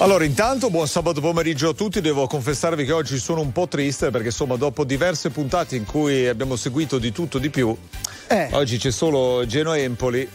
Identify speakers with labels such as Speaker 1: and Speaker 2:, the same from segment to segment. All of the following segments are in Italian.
Speaker 1: Allora, intanto buon sabato pomeriggio a tutti. Devo confessarvi che oggi sono un po' triste perché insomma, dopo diverse puntate in cui abbiamo seguito di tutto di più, eh. oggi c'è solo Genoa-Empoli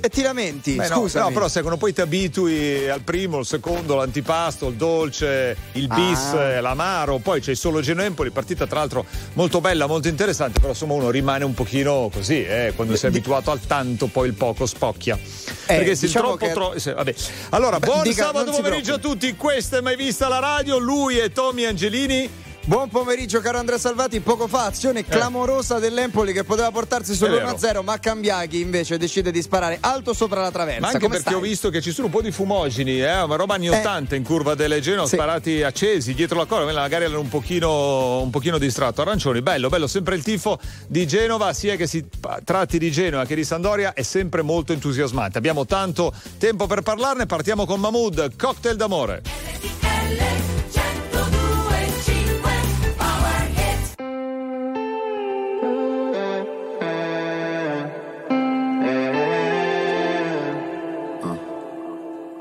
Speaker 2: e ti lamenti,
Speaker 1: Beh,
Speaker 2: scusa.
Speaker 1: No, però sai, quando poi ti abitui al primo, al secondo, l'antipasto, il dolce, il bis, ah. l'amaro, poi c'è solo Genoa Empoli, partita tra l'altro molto bella, molto interessante, però insomma uno rimane un pochino così, eh, quando sei abituato al tanto, poi il poco spocchia. Eh, Perché se diciamo troppo, che... troppo. Sì, vabbè. Allora, Beh, buon dica, sabato pomeriggio a tutti, questa è mai vista la radio, lui è Tommy Angelini.
Speaker 2: Buon pomeriggio caro Andrea Salvati, poco fa azione eh. clamorosa dell'Empoli che poteva portarsi sull'1-0 ma Cambiaghi invece decide di sparare alto sopra la traversa.
Speaker 1: Ma anche
Speaker 2: Come
Speaker 1: perché
Speaker 2: stai?
Speaker 1: ho visto che ci sono un po' di fumogeni, eh? una roba anni 80 eh. in curva delle Genoa, sì. sparati accesi dietro la corda, magari erano un pochino, un pochino distratto. Arancioni, bello, bello, sempre il tifo di Genova, sia che si tratti di Genova che di Sandoria, è sempre molto entusiasmante. Abbiamo tanto tempo per parlarne, partiamo con Mahmood, cocktail d'amore.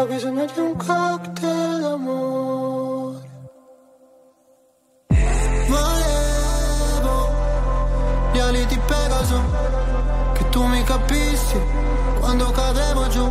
Speaker 3: Ho bisogno di un cocktail d'amore. Volevo gli ali di Pegaso, che tu mi capissi quando cadevo giù.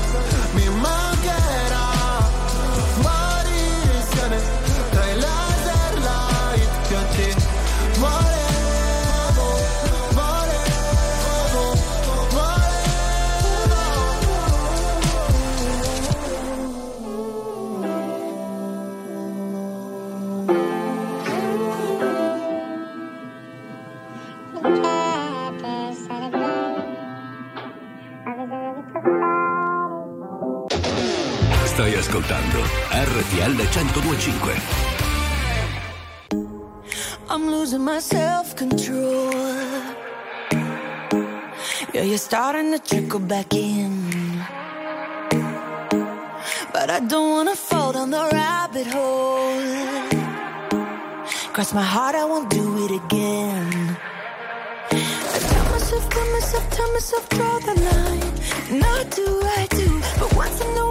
Speaker 4: ascoltando RTL 1025.
Speaker 5: I'm losing my self control. Yeah, you're starting to trickle back in. But I don't wanna fall down the rabbit hole. Cross my heart, I won't do it again. I tell myself, tell myself, tell myself, draw the line. Not do I do, but once I trip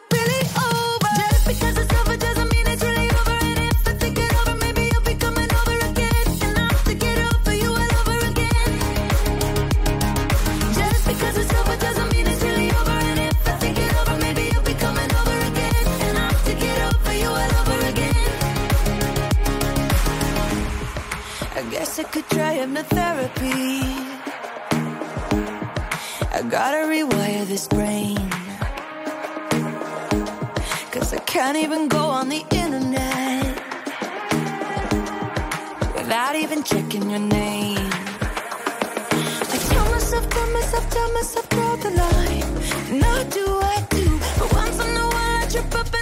Speaker 5: guess I could try hypnotherapy. I gotta rewire this brain. Cause I can't even go on the internet without even checking your name. I tell myself, tell myself, tell myself, draw the line. Now do I do? But once in a while I trip up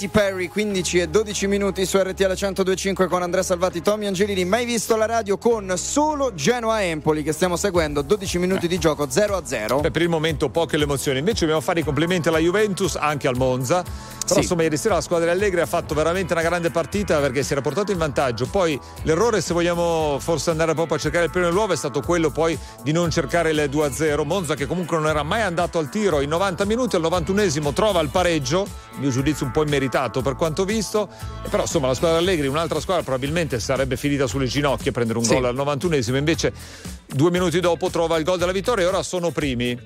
Speaker 2: Katy Perry, 15 e 12 minuti su RTL 1025 con Andrea Salvati, Tommy Angelini. Mai visto la radio con solo Genoa Empoli che stiamo seguendo, 12 minuti di gioco 0 a 0.
Speaker 1: Beh, per il momento poche le emozioni. Invece dobbiamo fare i complimenti alla Juventus, anche al Monza. Però
Speaker 2: Sì.
Speaker 1: insomma ieri sera la squadra Allegri ha fatto veramente una grande partita perché si era portato in vantaggio. Poi l'errore, se vogliamo forse andare proprio a cercare il primo nell'uovo, è stato quello poi di non cercare il 2-0. Monza che comunque non era mai andato al tiro in 90 minuti, al 91esimo trova il pareggio, mio giudizio un po' immeritato per quanto visto. Però insomma la squadra Allegri, un'altra squadra probabilmente sarebbe finita sulle ginocchia a prendere un
Speaker 2: Sì.
Speaker 1: gol al 91esimo, invece due minuti dopo trova il gol della vittoria e ora sono primi.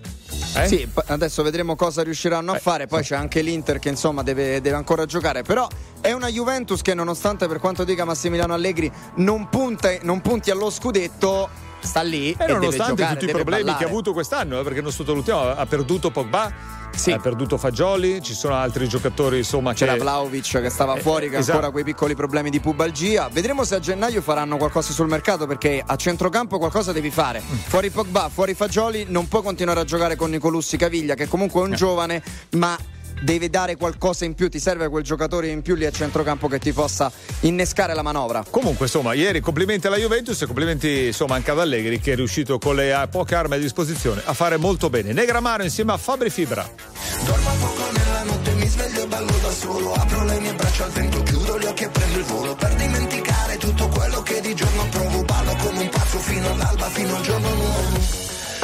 Speaker 1: Eh?
Speaker 2: Sì, adesso vedremo cosa riusciranno a
Speaker 1: Eh,
Speaker 2: fare. Poi c'è anche l'Inter che insomma deve, deve ancora giocare. Però è una Juventus che, nonostante per quanto dica Massimiliano Allegri, non, punta, non punti allo scudetto, sta lì.
Speaker 1: E
Speaker 2: e
Speaker 1: nonostante
Speaker 2: giocare,
Speaker 1: tutti i problemi che
Speaker 2: ballare.
Speaker 1: ha avuto quest'anno, eh, perché non sottovalutiamo, ha perduto Pogba,
Speaker 2: Sì.
Speaker 1: ha perduto Fagioli, ci sono altri giocatori insomma
Speaker 2: C'era
Speaker 1: che...
Speaker 2: Vlaovic che stava
Speaker 1: Eh,
Speaker 2: fuori, che ha
Speaker 1: esatto.
Speaker 2: ancora quei piccoli problemi di pubalgia. Vedremo se a gennaio faranno qualcosa sul mercato perché a centrocampo qualcosa devi fare.
Speaker 1: Mm.
Speaker 2: Fuori Pogba, fuori Fagioli, non puoi continuare a giocare con Nicolussi Caviglia, che comunque
Speaker 1: Eh.
Speaker 2: è un giovane, ma deve dare qualcosa in più. Ti serve quel giocatore in più lì a centrocampo che ti possa innescare la manovra.
Speaker 1: Comunque, insomma, ieri complimenti alla Juventus e complimenti insomma anche ad Allegri che è riuscito con le eh, poche armi a disposizione a fare molto bene. Negramaro insieme a Fabri Fibra.
Speaker 6: Dormo poco nella notte, mi sveglio e ballo da solo. Apro le mie braccia al vento, chiudo gli occhi e prendo il volo. Per dimenticare tutto quello che di giorno provo. Ballo come un pazzo fino all'alba, fino al giorno nuovo.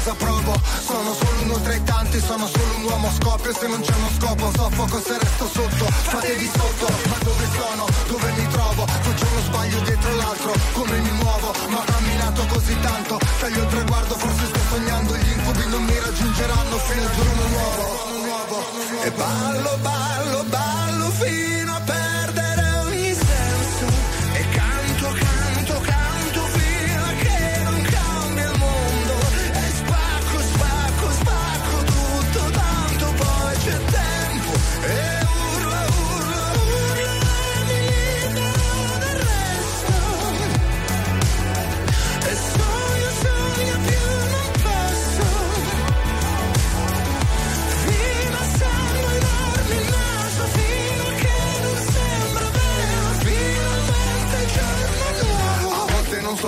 Speaker 6: Cosa provo? Sono solo uno tra i tanti, sono solo un uomo a scoppio se non c'è uno scopo soffoco se resto sotto, fatevi sotto, ma dove sono? Dove mi trovo? Faccio uno sbaglio dietro l'altro, come mi muovo? Ma ho camminato così tanto, taglio il traguardo, forse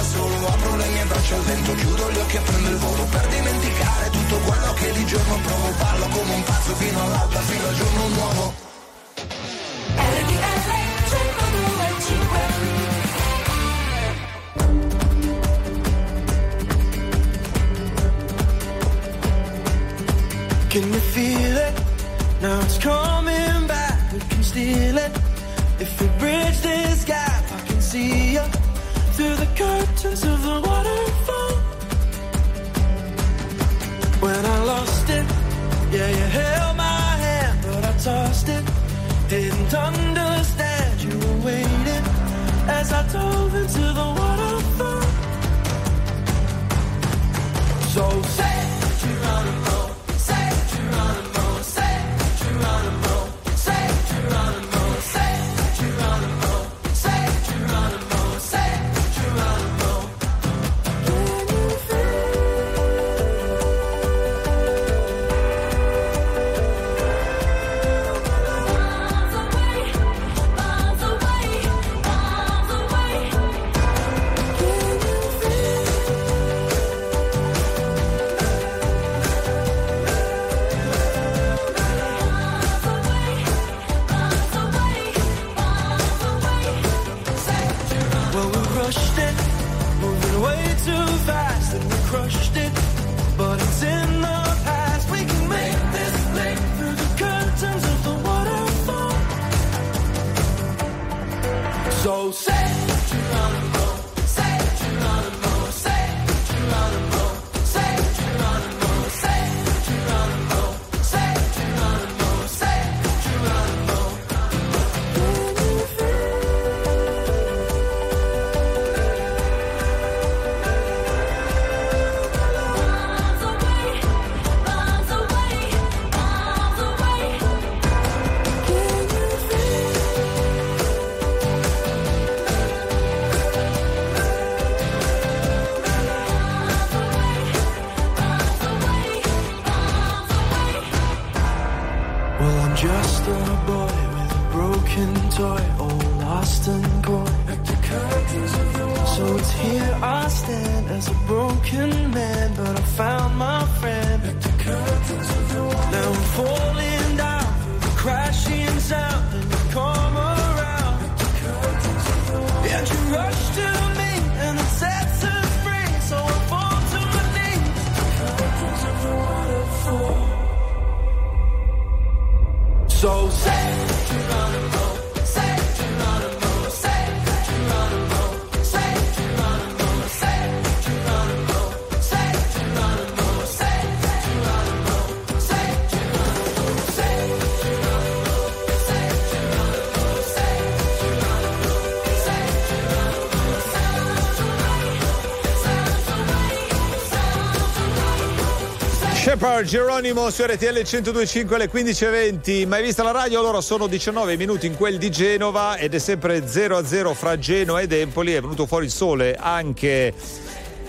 Speaker 6: da solo Apro le mie braccia al vento, chiudo gli occhi e prendo il volo Per dimenticare tutto quello che di giorno provo Ballo come un pazzo fino all'alba, fino al giorno nuovo
Speaker 5: RTL 102.5
Speaker 7: Can you feel it? Now it's coming back. We can steal it. If we bridge this gap, I can see you through the curtains of the waterfall. When I lost it, yeah, you held my hand, but I tossed it. Didn't understand you were waiting as I dove into the waterfall. So say Geronimo, say a broken man, but I found my
Speaker 1: Shepard Geronimo su RTL 1025 alle 15.20 mai vista la radio? Allora sono 19 minuti in quel di Genova ed è sempre 0 a 0 fra Genoa ed Empoli. È venuto fuori il sole anche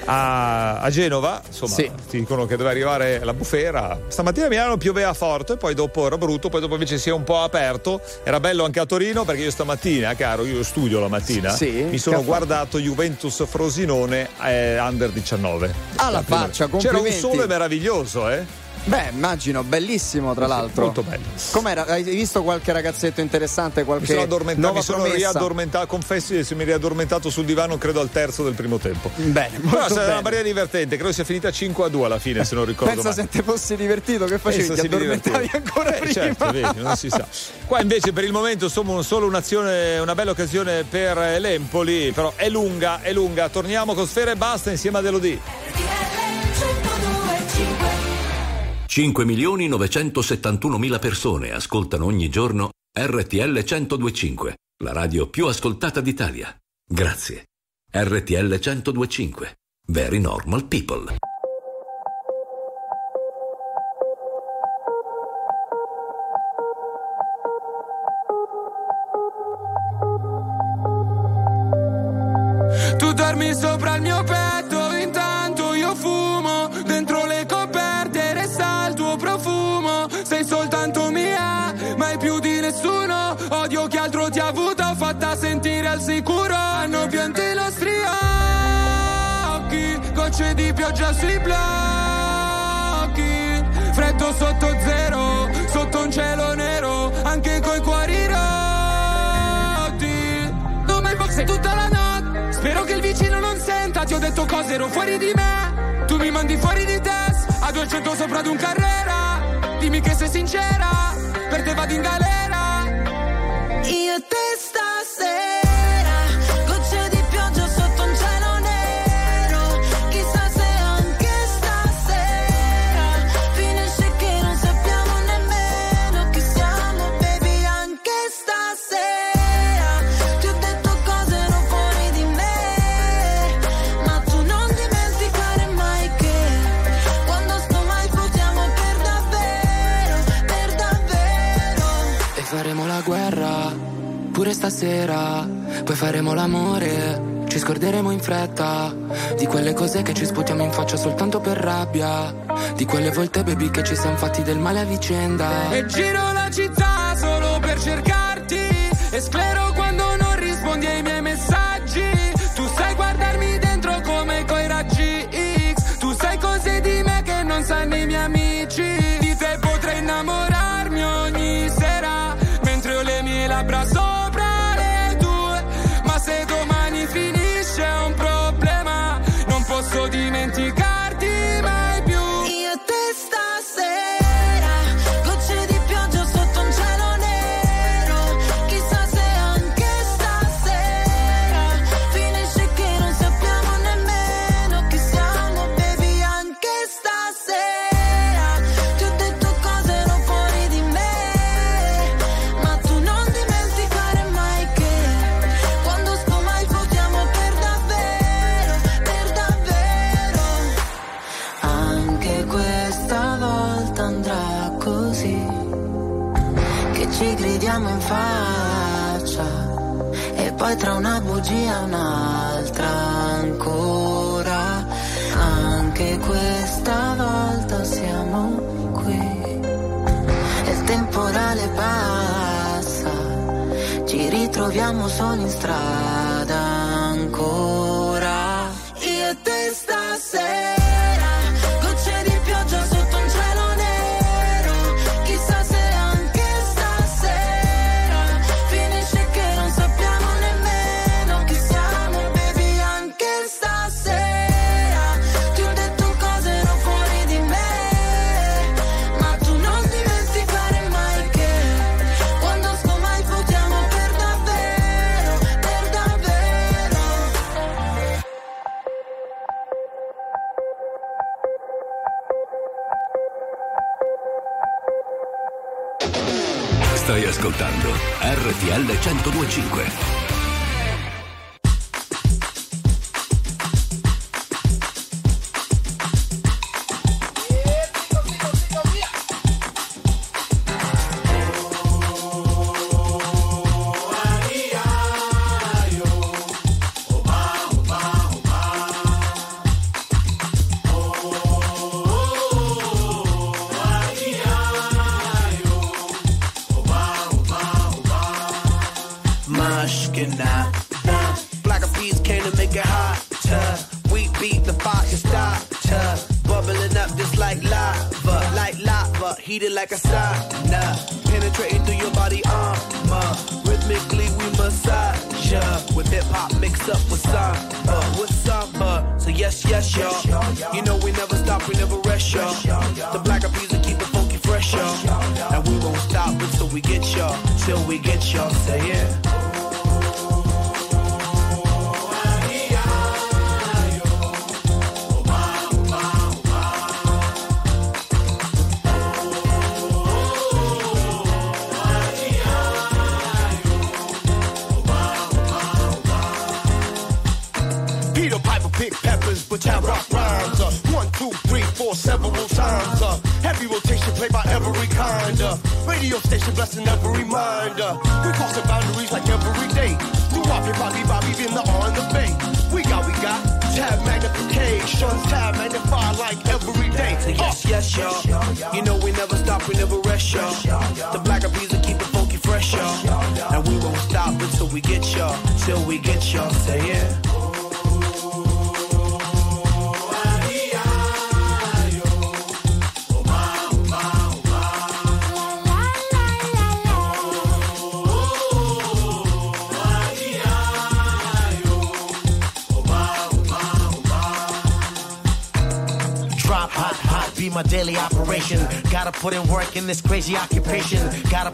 Speaker 1: a, a Genova insomma
Speaker 2: Sì.
Speaker 1: ti dicono che deve arrivare la bufera stamattina a Milano pioveva forte poi dopo era brutto poi dopo invece si è un po' aperto era bello anche a Torino perché io stamattina caro io studio la mattina
Speaker 2: Sì?
Speaker 1: mi sono guardato Juventus Frosinone eh, under 19
Speaker 2: Alla
Speaker 1: La prima-
Speaker 2: faccia,
Speaker 1: c'era un
Speaker 2: complimenti.
Speaker 1: sole meraviglioso eh
Speaker 2: Beh, immagino, bellissimo tra l'altro.
Speaker 1: molto bello.
Speaker 2: Com'era? Hai visto qualche ragazzetto interessante? Qualche
Speaker 1: Mi sono addormentato, mi sono riaddormentato, confessi di essermi riaddormentato sul divano credo al terzo del primo tempo.
Speaker 2: Bene,
Speaker 1: Però
Speaker 2: molto
Speaker 1: è stata
Speaker 2: bene.
Speaker 1: una barriera divertente, credo sia finita 5 a 2 alla fine, se non ricordo
Speaker 2: Pensa
Speaker 1: male.
Speaker 2: se te fossi divertito, che facevi?
Speaker 1: Pensa
Speaker 2: Ti addormentavi ancora
Speaker 1: Eh,
Speaker 2: prima.
Speaker 1: Certo, vedi, non si sa. Qua invece per il momento insomma solo un'azione, una bella occasione per l'Empoli, però è lunga, è lunga. Torniamo con Sfera e Basta insieme ad Elodie.
Speaker 8: 5 milioni 971 mila persone ascoltano ogni giorno RTL 1025, la radio più ascoltata d'Italia. Grazie. RTL 1025. Very normal people.
Speaker 9: Tu dormi sopra il mio petto, detto cose, ero fuori di me. Tu mi mandi fuori di test. A 200 sopra di un carrera. Dimmi che sei sincera. Per te vado in galera.
Speaker 4: Io te
Speaker 9: stasera, faremo l'amore, ci scorderemo in fretta. Di quelle cose che ci sputiamo in faccia soltanto per rabbia. Di quelle volte, baby, che ci siamo fatti del male a vicenda. E giro la città solo per cercarti. E sclero
Speaker 4: Ci ritroviamo solo in strada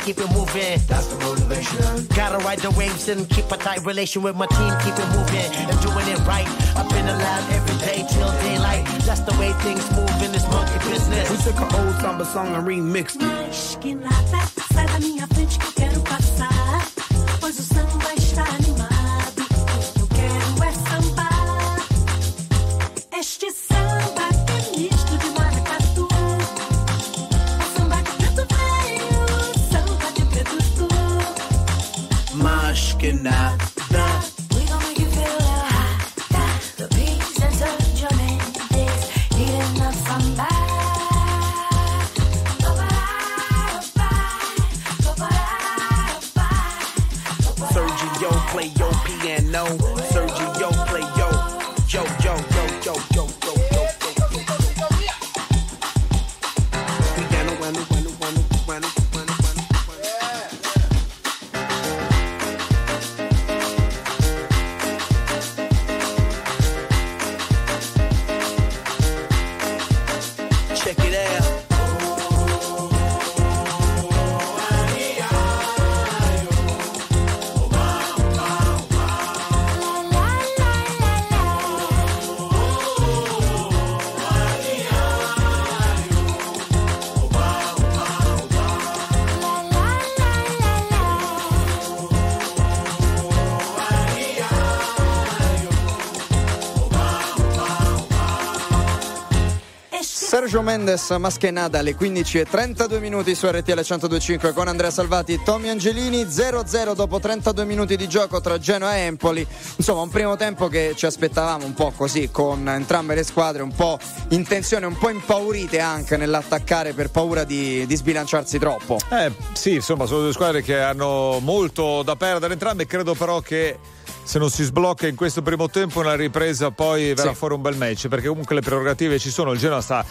Speaker 5: keep it
Speaker 10: moving. That's the motivation. Gotta ride the waves and keep a tight relation with my team. Keep it moving and doing it right. Up in the lab every day till daylight. That's the way things move in this monkey business.
Speaker 5: We took an old samba song and remixed it.
Speaker 11: Mendes,
Speaker 2: Maschenada alle 15 e 32 minuti su RTL 1025 con Andrea Salvati e Tommy Angelini 0-0 dopo 32 minuti di gioco tra Genoa e Empoli insomma un primo tempo che ci aspettavamo un po' così con entrambe le squadre un po' in tensione un po' impaurite anche nell'attaccare per paura di, di sbilanciarsi troppo
Speaker 1: Eh sì, insomma, sono due squadre che hanno molto da perdere entrambe. Credo però che se non si sblocca in questo primo tempo una ripresa poi verrà
Speaker 2: Sì.
Speaker 1: fuori un bel match perché comunque le prerogative ci sono. Il Genoa sta,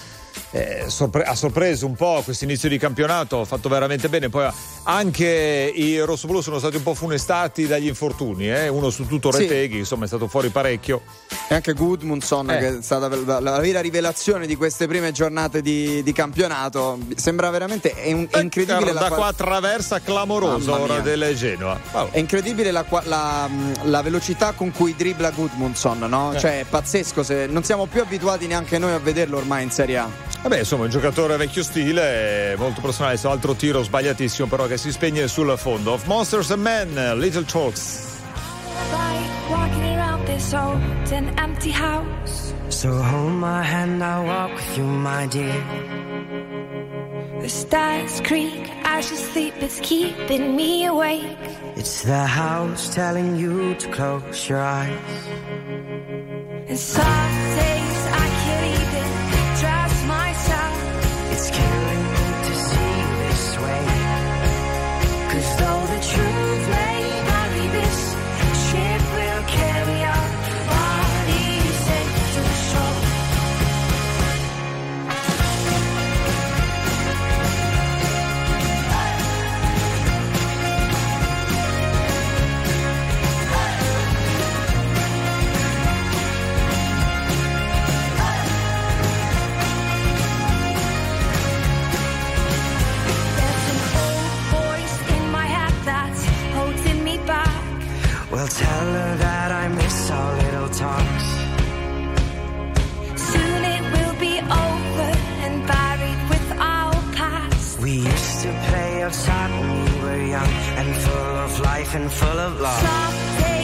Speaker 1: eh, sorpre- ha sorpreso un po' questo inizio di campionato, ha fatto veramente bene. Poi anche i rossoblù sono stati un po' funestati dagli infortuni, eh? uno su tutto
Speaker 2: Sì.
Speaker 1: Reteghi, insomma è stato fuori parecchio.
Speaker 2: e anche Gudmundsson
Speaker 1: Eh.
Speaker 2: che è stata la, la vera rivelazione di queste prime giornate di, di campionato sembra veramente è un- è incredibile la
Speaker 1: da
Speaker 2: qua-
Speaker 1: qua traversa clamorosa
Speaker 2: Mamma
Speaker 1: ora del Genoa. Vabbè.
Speaker 2: È incredibile la, la- la velocità con cui dribbla Gudmundsson, no?
Speaker 1: Eh.
Speaker 2: Cioè, è pazzesco. Se non siamo più abituati neanche noi a vederlo ormai in Serie A.
Speaker 1: Vabbè, insomma, un giocatore vecchio stile, molto personale, so, altro tiro sbagliatissimo, però che si spegne sul fondo. Of Monsters and Men, Little Talks.
Speaker 12: Walking around this old and empty house.
Speaker 13: So hold my hand, I'll walk with you, my dear.
Speaker 12: The stars creak, I should sleep, it's keeping me awake.
Speaker 13: It's the house telling you to close your eyes.
Speaker 12: And some Well, tell
Speaker 13: her that I
Speaker 12: miss our little talks. Soon it will be over and buried with our past. We used to play outside when we were young and full of life and full of love.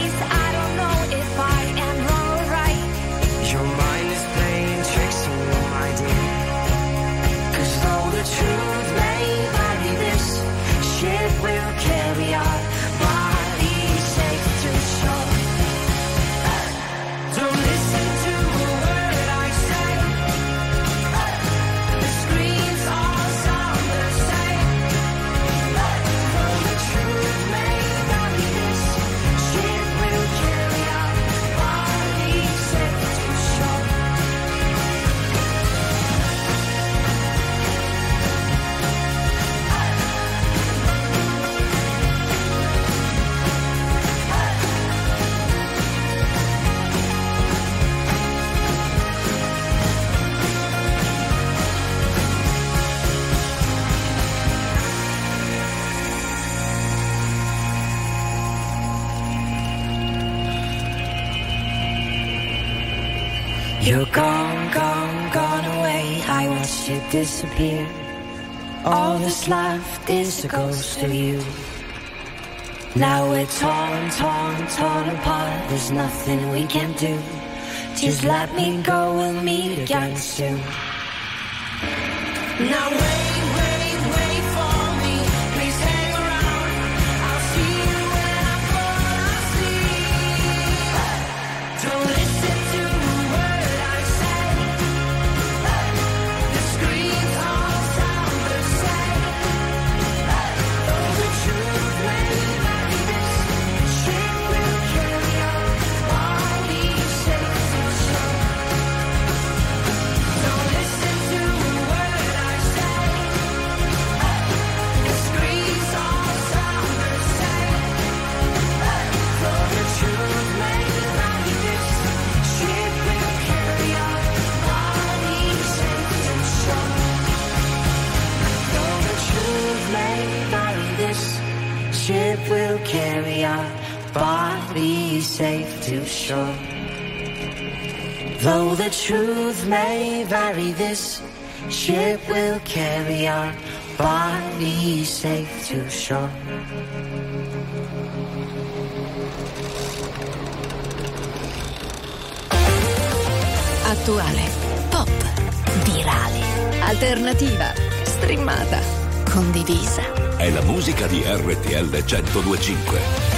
Speaker 12: You're gone, gone, gone away. I watched you disappear. All that's left is a ghost of you. Now we're torn, torn, torn apart. There's nothing we can do. Just let me go, we'll meet again soon. Now truth may vary, this ship will carry our body safe to shore.
Speaker 14: Attuale, pop, virale, alternativa, streamata, condivisa.
Speaker 4: È la musica di RTL 1025.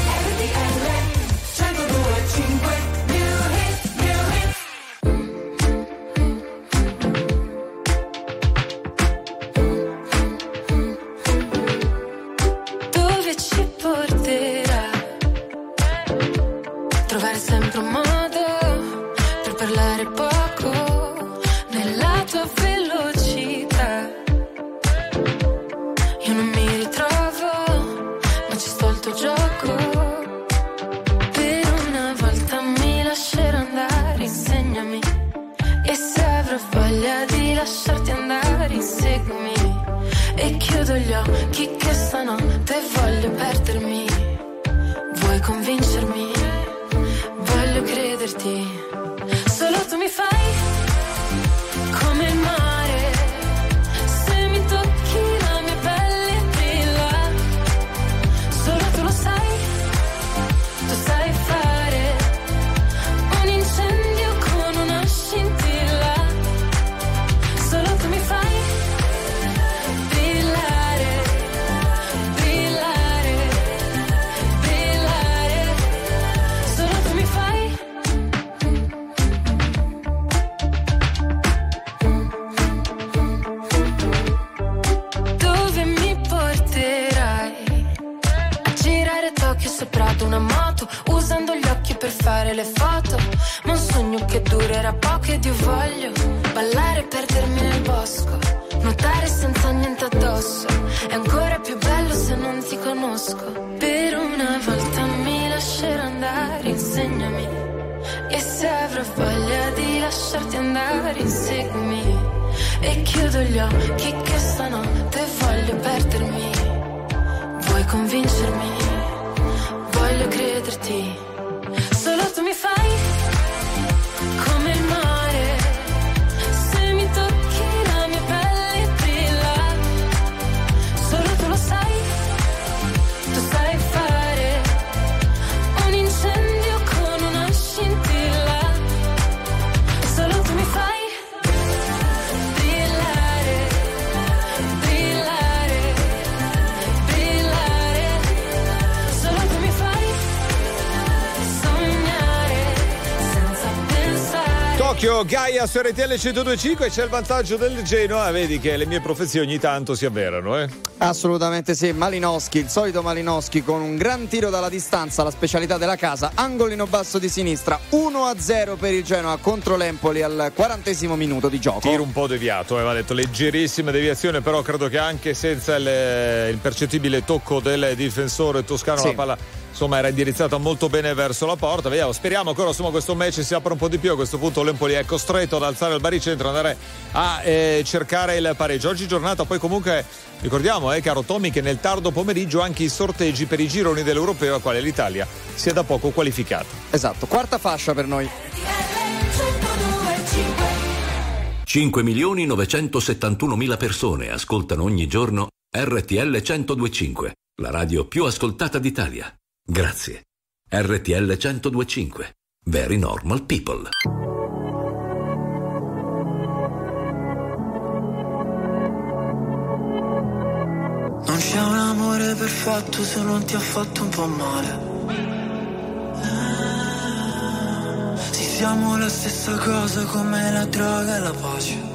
Speaker 1: Gaia su RTL 1025 c'è il vantaggio del Genoa, vedi che le mie profezie ogni tanto si avverano, eh?
Speaker 2: Assolutamente sì, Malinowski, il solito Malinowski con un gran tiro dalla distanza, la specialità della casa, angolino basso di sinistra, 1-0 per il Genoa contro l'Empoli al quarantesimo minuto di gioco.
Speaker 1: Tiro un po' deviato, aveva detto leggerissima deviazione, però credo che anche senza il, il percettibile tocco del difensore toscano
Speaker 2: Sì.
Speaker 1: la palla insomma era indirizzata molto bene verso la porta. Vediamo, speriamo ancora insomma questo match si apra un po' di più. A questo punto l'Empoli è costretto ad alzare il baricentro, andare a eh, cercare il pareggio. Oggi giornata poi comunque ricordiamo, eh, caro Tommy, che nel tardo pomeriggio anche i sorteggi per i gironi dell'Europeo a quale l'Italia si è da poco qualificata.
Speaker 2: Esatto, quarta fascia per noi.
Speaker 12: 5 milioni 971 mila persone ascoltano ogni giorno RTL 1025, la radio più ascoltata d'Italia. Grazie. RTL 1025. Very normal people.
Speaker 15: Non c'è un amore perfetto se non ti ha fatto un po' male. Sì, siamo la stessa cosa come la droga e la pace.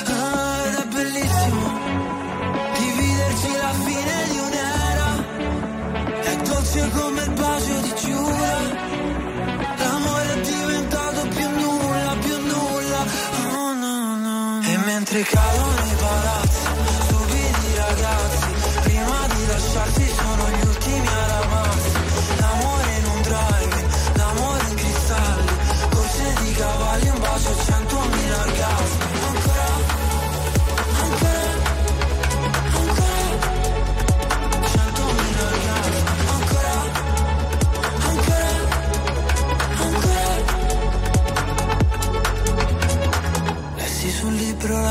Speaker 15: Dolce come il bacio di Giura L'amore è diventato più nulla, più nulla. Oh no, no E mentre cadono i palazzi Stupidi ragazzi Prima di lasciarsi sono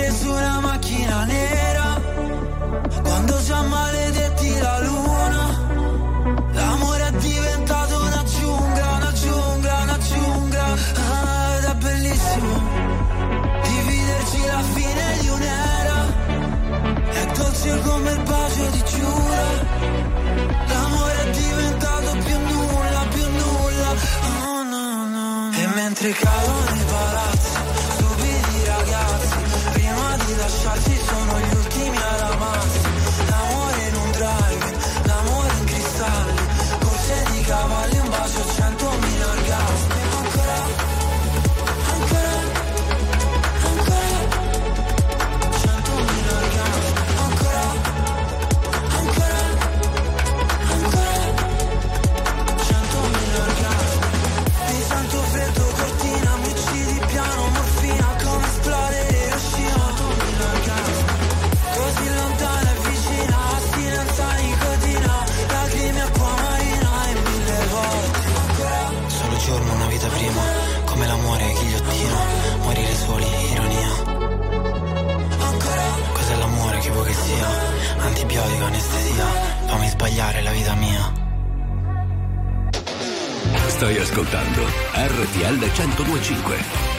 Speaker 15: no? Morire su una macchina nera Quando già maledetti la luna L'amore è diventato una giungla, una giungla, una giungla. Ah, Ed è bellissimo Dividerci la fine di un'era È dolce come il bacio di Giura. L'amore è diventato più nulla, più nulla. Oh no, no E mentre cadono i palazzi lasciarsi sono gli
Speaker 8: Antibiotico, anestesia, fammi sbagliare la vita mia.
Speaker 12: Stai ascoltando RTL 1025.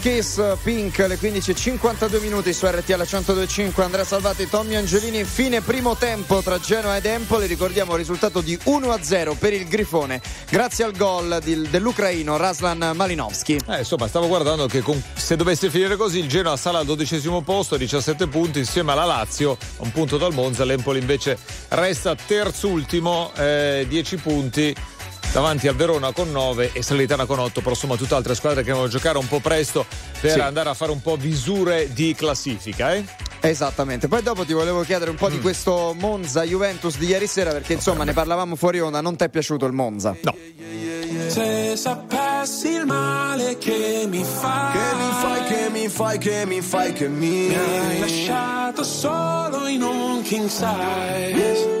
Speaker 2: Kiss, Pink, le 15.52 minuti su RTL 102.5, Andrea Salvati, Tommy Angelini, fine primo tempo tra Genoa ed Empoli, ricordiamo il risultato di 1-0 per il Grifone, grazie al gol di- dell'ucraino Raslan Malinowski.
Speaker 1: Eh, insomma, stavo guardando che con- se dovesse finire così il Genoa sale al dodicesimo posto, 17 punti insieme alla Lazio, un punto dal Monza, l'Empoli invece resta terzultimo, eh, 10 punti davanti al Verona con 9 e Salernitana con 8, però insomma tutte altre squadre che devono giocare un po' presto per
Speaker 2: Sì.
Speaker 1: andare a fare un po' visure di classifica, eh?
Speaker 2: Esattamente, poi dopo ti volevo chiedere un po'
Speaker 1: Mm.
Speaker 2: di questo Monza Juventus di ieri sera perché insomma ne parlavamo fuori onda, non ti è piaciuto il Monza?
Speaker 1: No.
Speaker 16: Se sapessi il male che mi fai
Speaker 6: Che mi fai, che mi fai, che mi fai, che mi
Speaker 16: Mi hai lasciato solo in un king size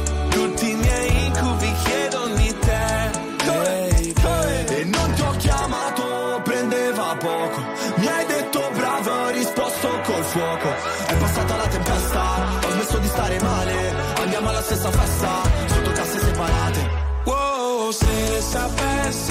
Speaker 16: se sapessi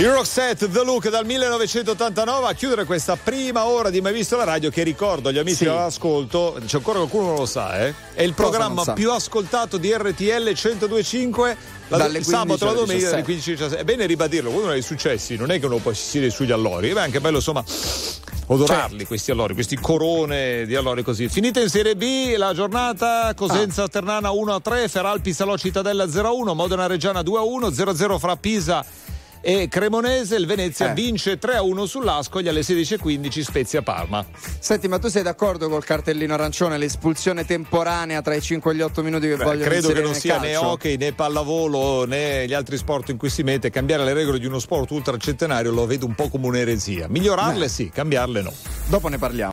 Speaker 1: Il Roxette The Look dal 1989 a chiudere questa prima ora di Mai Visto la Radio che ricordo agli amici
Speaker 2: Sì.
Speaker 1: all'ascolto, c'è ancora qualcuno che non lo sa, eh? È il programma
Speaker 2: sa?
Speaker 1: più ascoltato di RTL 1025 la,
Speaker 2: Dalle
Speaker 1: il sabato alla
Speaker 2: 15 alle
Speaker 1: domenica dalle
Speaker 2: 17.
Speaker 1: 15 alle 17. È bene ribadirlo, uno dei successi, non è che uno poi si siede sugli allori, è anche bello insomma odorarli
Speaker 2: Certo.
Speaker 1: questi allori, questi corone di allori così. Finita in Serie B la giornata, Cosenza
Speaker 2: Ah.
Speaker 1: Ternana 1 a 3, Feralpi Salò Cittadella 0 a 1, Modena Reggiana 2 a 1, 0 a 0 fra Pisa e Cremonese, il Venezia
Speaker 2: Eh.
Speaker 1: vince 3 a 1 sull'Ascogli alle 16.15 Spezia Parma.
Speaker 2: Senti, ma tu sei d'accordo col cartellino arancione, l'espulsione temporanea tra i 5 e gli 8 minuti che
Speaker 1: Beh,
Speaker 2: vogliono
Speaker 1: credo che non sia né
Speaker 2: calcio?
Speaker 1: hockey né pallavolo né gli altri sport in cui si mette. Cambiare le regole di uno sport ultracentenario lo vedo un po' come un'eresia. Migliorarle sì, cambiarle no.
Speaker 2: Dopo ne parliamo.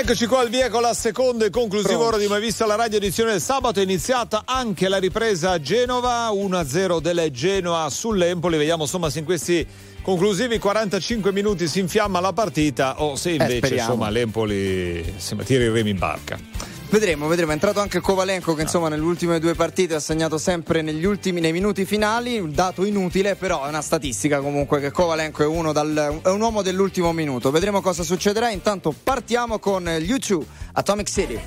Speaker 1: Eccoci qua al via con la seconda e conclusiva
Speaker 2: Pronti.
Speaker 1: ora di Mai Vista la radio edizione del sabato. È iniziata anche la ripresa a Genova, 1-0 delle Genoa sull'Empoli. Vediamo insomma se in questi conclusivi 45 minuti si infiamma la partita o se invece
Speaker 2: speriamo.
Speaker 1: insomma l'Empoli insomma, tira i remi in barca.
Speaker 2: Vedremo, vedremo. È entrato anche Kovalenko che insomma nelle ultime due partite ha segnato sempre negli ultimi, nei minuti finali, un dato inutile, però è una statistica comunque che Kovalenko è, dal- è un uomo dell'ultimo minuto. Vedremo cosa succederà. Intanto partiamo con gli U2 Atomic City.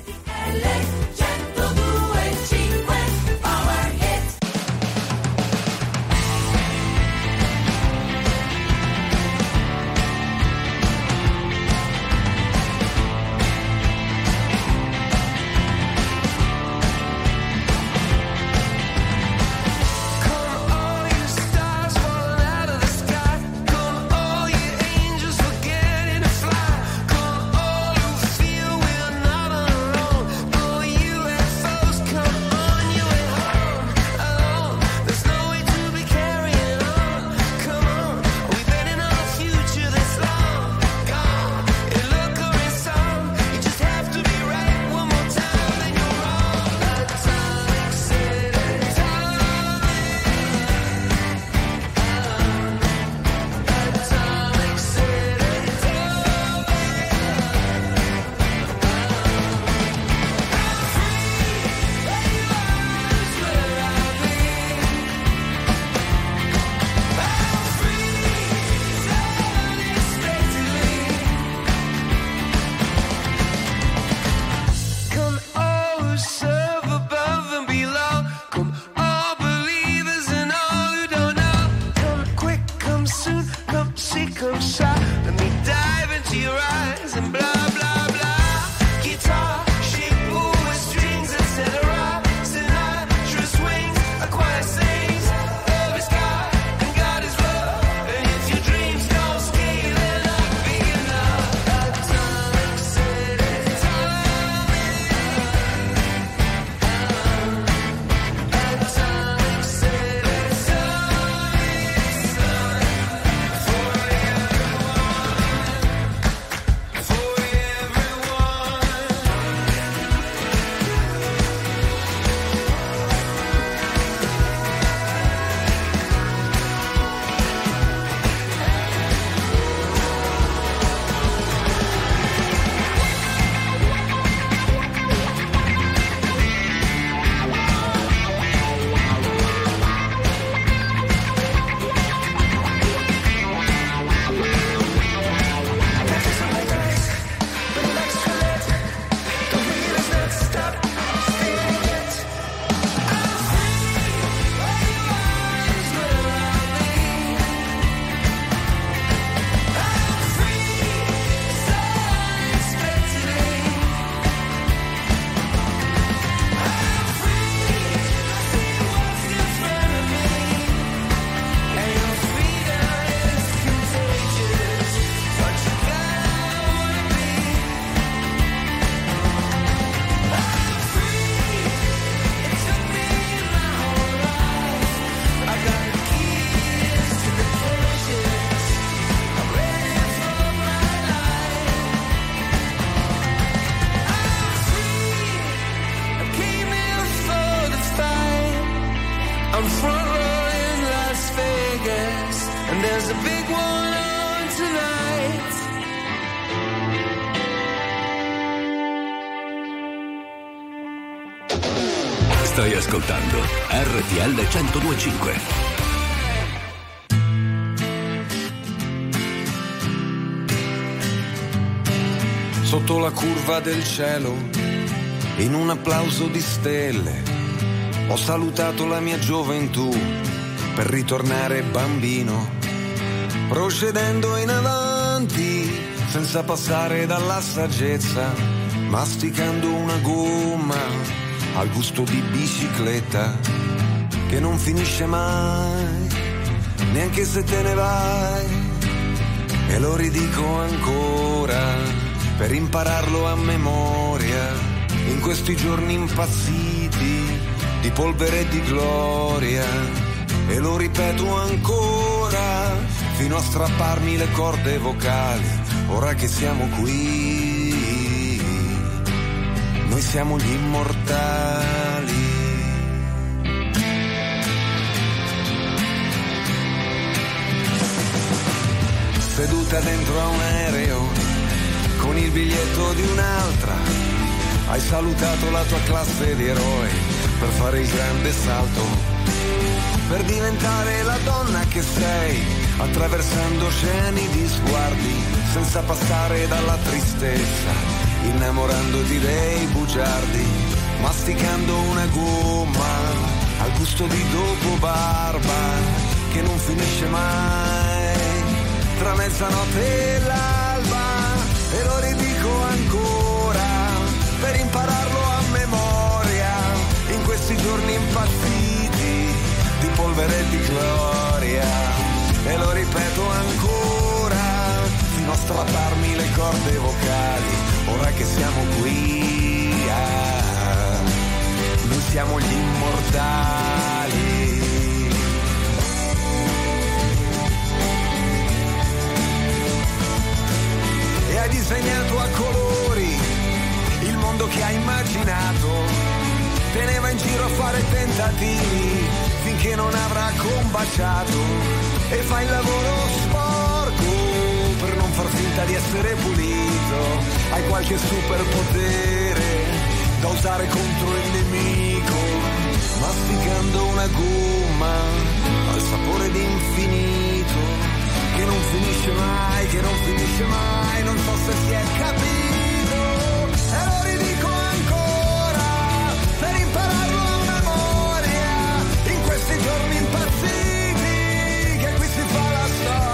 Speaker 4: RTL 1025.
Speaker 17: sotto la curva del cielo, in un applauso di stelle, ho salutato la mia gioventù per ritornare bambino, procedendo in avanti senza passare dalla saggezza, masticando una gomma al gusto di bicicletta che non finisce mai, neanche se te ne vai. E lo ridico ancora per impararlo a memoria in questi giorni impazziti di polvere e di gloria. E lo ripeto ancora fino a strapparmi le corde vocali, ora che siamo qui. Noi siamo gli immortali. Seduta dentro a un aereo con il biglietto di un'altra. Hai salutato la tua classe di eroi per fare il grande salto, per diventare la donna che sei, attraversando oceani di sguardi, senza passare dalla tristezza, innamorandoti dei bugiardi, masticando una gomma al gusto di dopo barba che non finisce mai tra mezzanotte e l'alba e lo ridico ancora per impararlo a memoria in questi giorni impazziti di polvere e di gloria. E lo ripeto ancora fino a strapparmi le corde vocali ora che siamo qui ah, noi siamo gli immortali hai disegnato a colori il mondo che hai immaginato. Te ne va in giro a fare tentativi finché non avrà combaciato e fai il lavoro sporco per non far finta di essere pulito. Hai qualche superpotere da usare contro il nemico, masticando una gomma al sapore di infinito che non finisce mai, che non finisce mai, non so se si è capito, e lo ridico ancora, per impararlo a memoria, in questi giorni impazziti, che qui si fa la storia,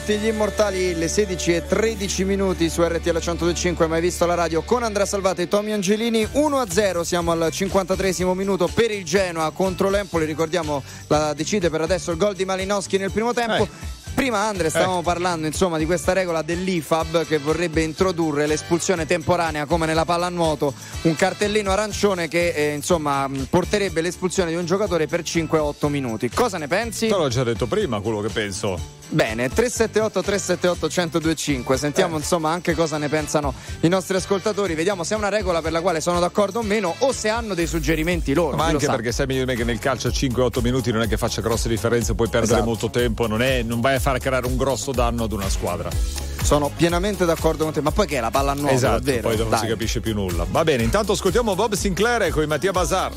Speaker 2: Giovanotti, gli immortali, le 16 e 13 minuti su RTL 125, mai visto la radio con Andrea Salvati e Tommy Angelini, 1-0, siamo al 53 minuto per il Genoa contro l'Empoli, ricordiamo la decide per adesso il gol di Malinowski nel primo tempo.
Speaker 1: Eh.
Speaker 2: Prima Andre stavamo parlando insomma di questa regola dell'IFAB che vorrebbe introdurre l'espulsione temporanea come nella pallanuoto, un cartellino arancione che eh, insomma mh, porterebbe l'espulsione di un giocatore per 5-8 minuti. Cosa ne pensi?
Speaker 1: Te l'ho già detto prima quello che penso.
Speaker 2: Bene, 378 378 1025. Sentiamo
Speaker 1: Eh.
Speaker 2: insomma anche cosa ne pensano i nostri ascoltatori. Vediamo se è una regola per la quale sono d'accordo o meno o se hanno dei suggerimenti loro.
Speaker 1: Ma anche perché sai meglio di me che nel calcio a 5-8 minuti non è che faccia grosse differenze, puoi perdere
Speaker 2: Esatto.
Speaker 1: molto tempo, non, è- non vai a fare creare un grosso danno ad una squadra.
Speaker 2: Sono pienamente d'accordo con te, ma poi che è la palla nuova,
Speaker 1: esatto, poi dopo non si capisce più nulla. Va bene, intanto ascoltiamo Bob Sinclair con Mattia Bazar.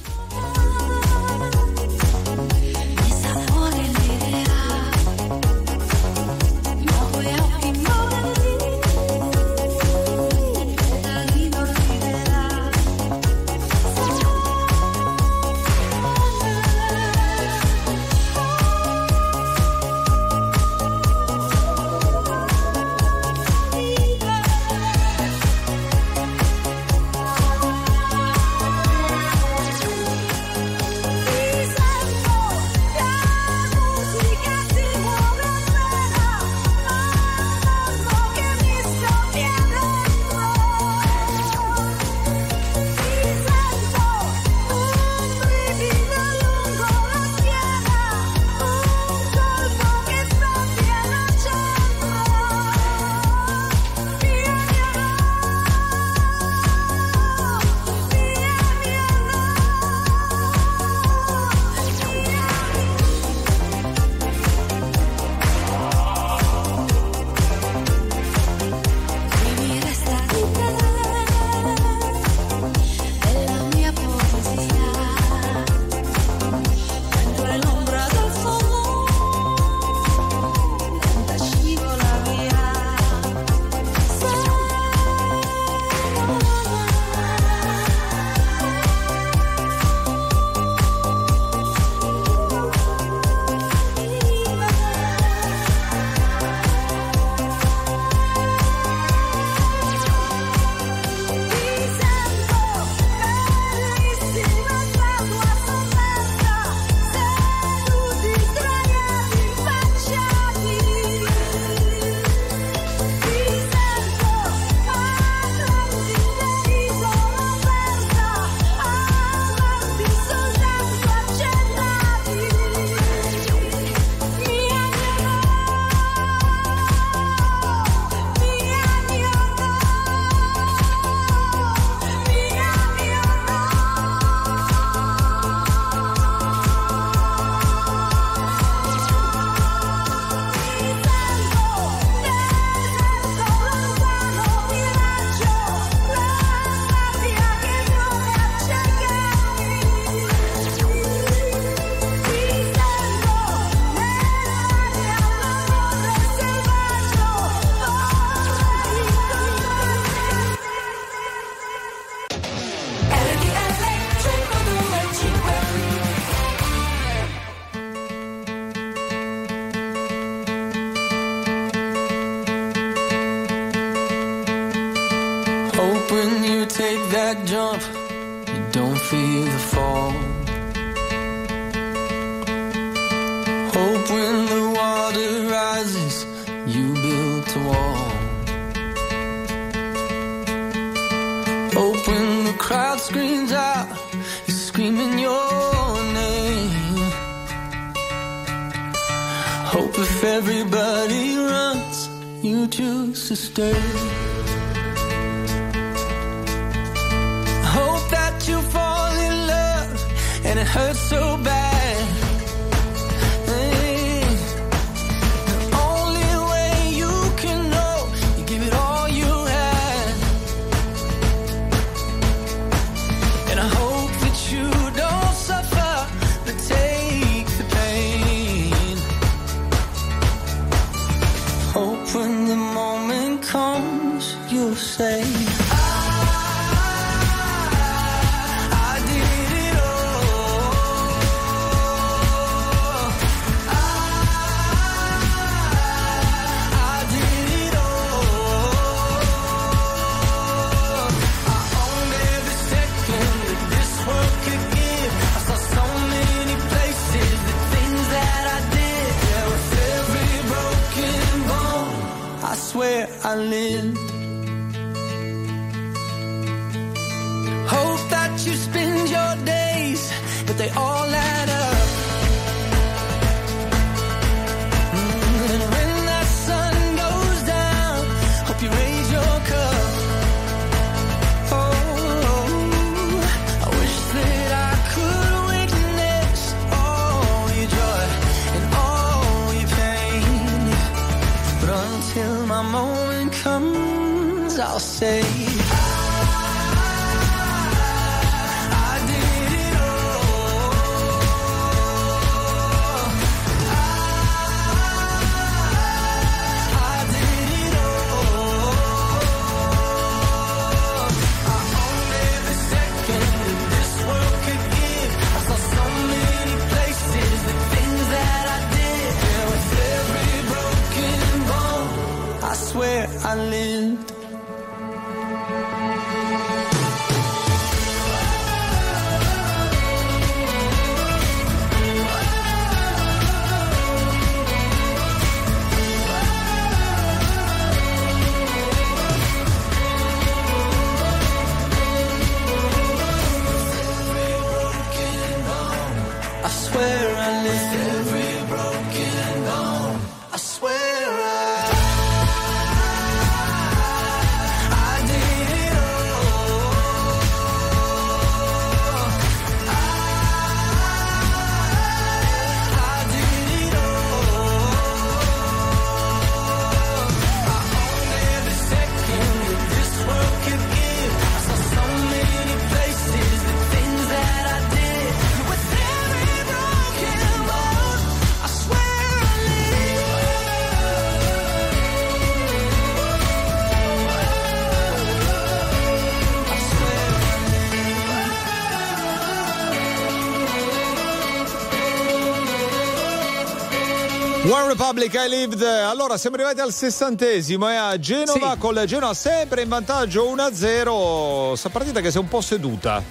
Speaker 1: One Republic I Lived. Allora siamo arrivati al sessantesimo e a Genova con la Genoa sempre in vantaggio 1-0. Sta partita che si è un po' seduta.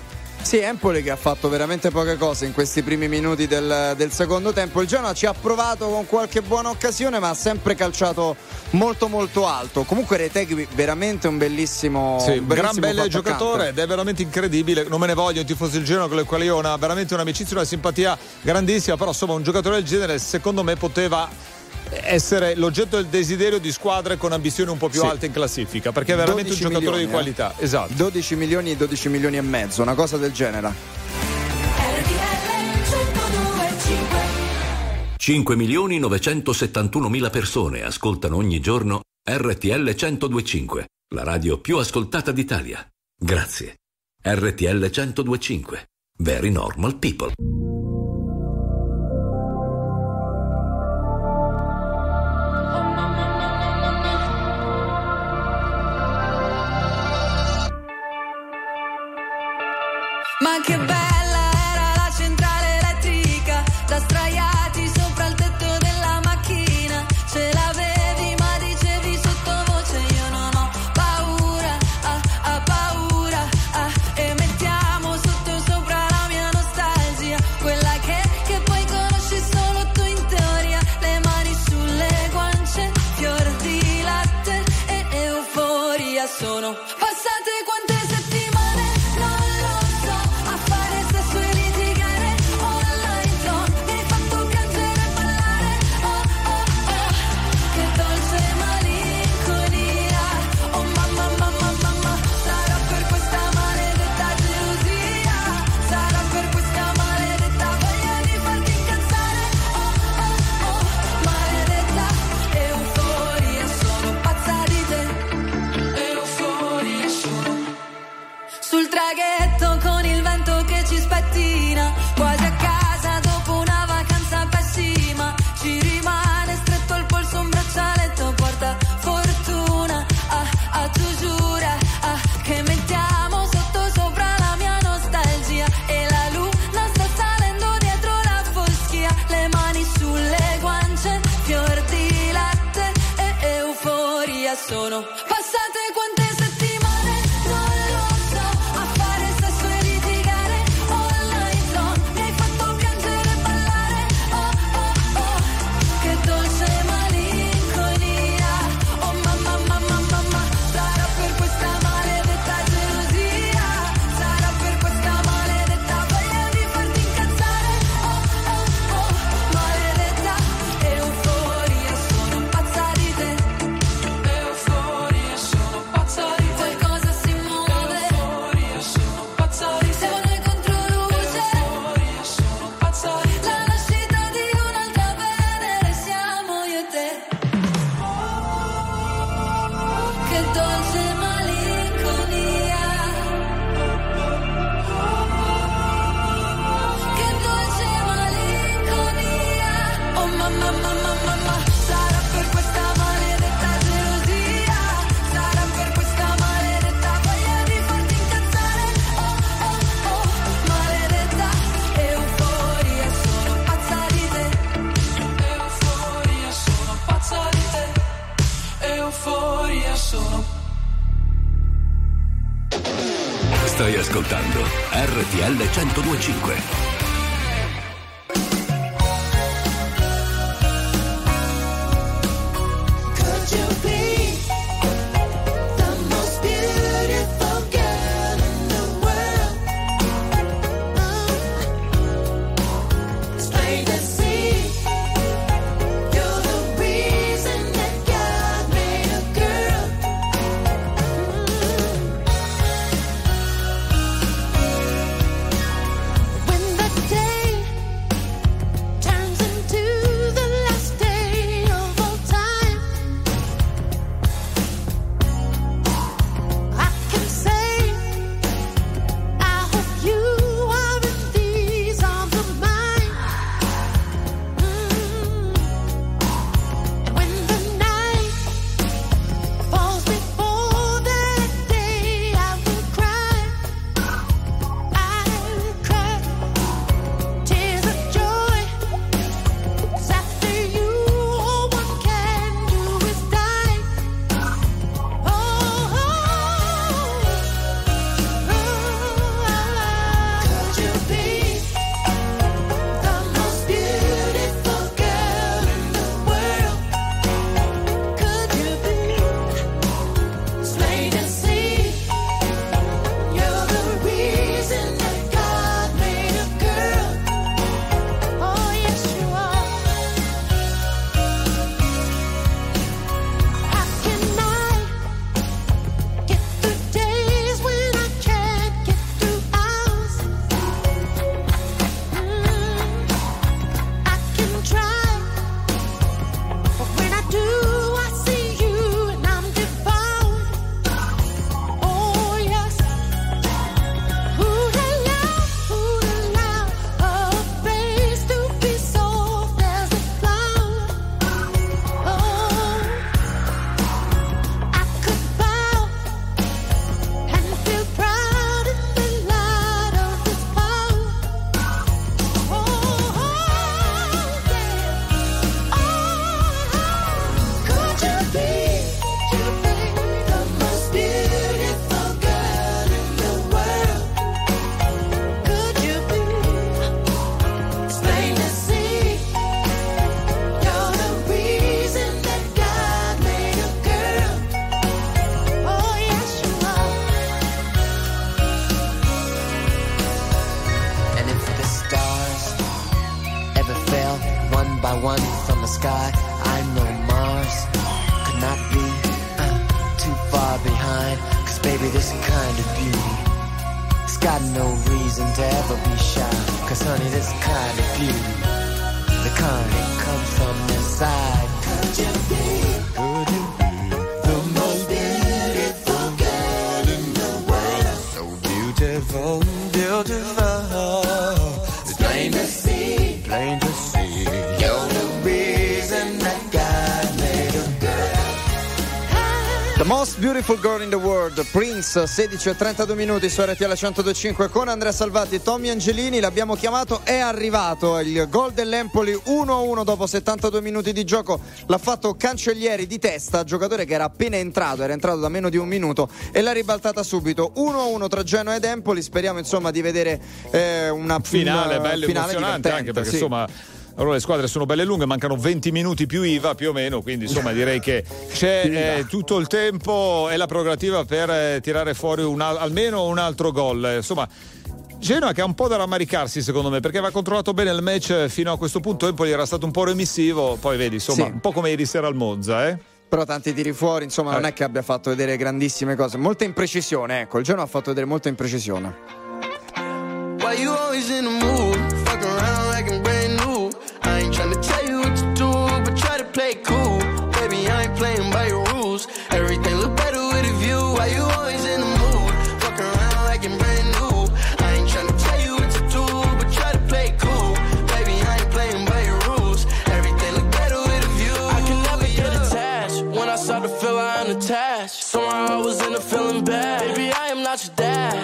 Speaker 2: Sì, Empoli che ha fatto veramente poche cose in questi primi minuti del, del secondo tempo. Il Genoa ci ha provato con qualche buona occasione, ma ha sempre calciato molto molto alto. Comunque Retegui veramente un bellissimo,
Speaker 1: Sì,
Speaker 2: un
Speaker 1: gran bel giocatore ed è veramente incredibile. Non me ne voglio, un tifoso del Genoa con il quale io ho una, veramente un'amicizia, una simpatia grandissima. Però insomma, un giocatore del genere, secondo me, poteva essere l'oggetto del desiderio di squadre con ambizioni un po' più
Speaker 2: Sì.
Speaker 1: alte in classifica. Perché è veramente un
Speaker 2: 12
Speaker 1: giocatore di
Speaker 2: milioni, eh.
Speaker 1: qualità. Esatto.
Speaker 2: 12 milioni e 12 milioni e mezzo, una cosa del genere.
Speaker 5: 5 milioni 971 mila persone ascoltano ogni giorno RTL 1025, la radio più ascoltata d'Italia. Grazie. RTL 1025. Very normal people.
Speaker 12: Most Beautiful Girl in the World,
Speaker 2: Prince, 16 e 32 minuti su RTL 125 con Andrea Salvati, Tommy Angelini, l'abbiamo chiamato, è arrivato il gol dell'Empoli 1-1 dopo 72 minuti di gioco, l'ha fatto Cancellieri di testa, giocatore che era appena entrato, era entrato da meno di un minuto e l'ha ribaltata subito, 1-1 tra Genoa ed Empoli, speriamo insomma di vedere eh, una
Speaker 1: finale,
Speaker 2: un,
Speaker 1: bello
Speaker 2: finale
Speaker 1: emozionante anche perché
Speaker 2: sì.
Speaker 1: insomma allora le squadre sono belle lunghe, mancano 20 minuti più IVA più o meno, quindi insomma direi che c'è eh, tutto il tempo e la prerogativa per eh, tirare fuori un, almeno un altro gol. Insomma, Genoa che ha un po' da rammaricarsi secondo me perché aveva controllato bene il match fino a questo punto Empoli era stato un po' remissivo poi vedi insomma
Speaker 2: sì.
Speaker 1: un po' come ieri sera al Monza eh?
Speaker 2: però tanti tiri fuori insomma eh. non è che abbia fatto vedere grandissime cose molta imprecisione ecco il Genoa ha fatto vedere molta imprecisione
Speaker 18: Why you always in the mood? about your.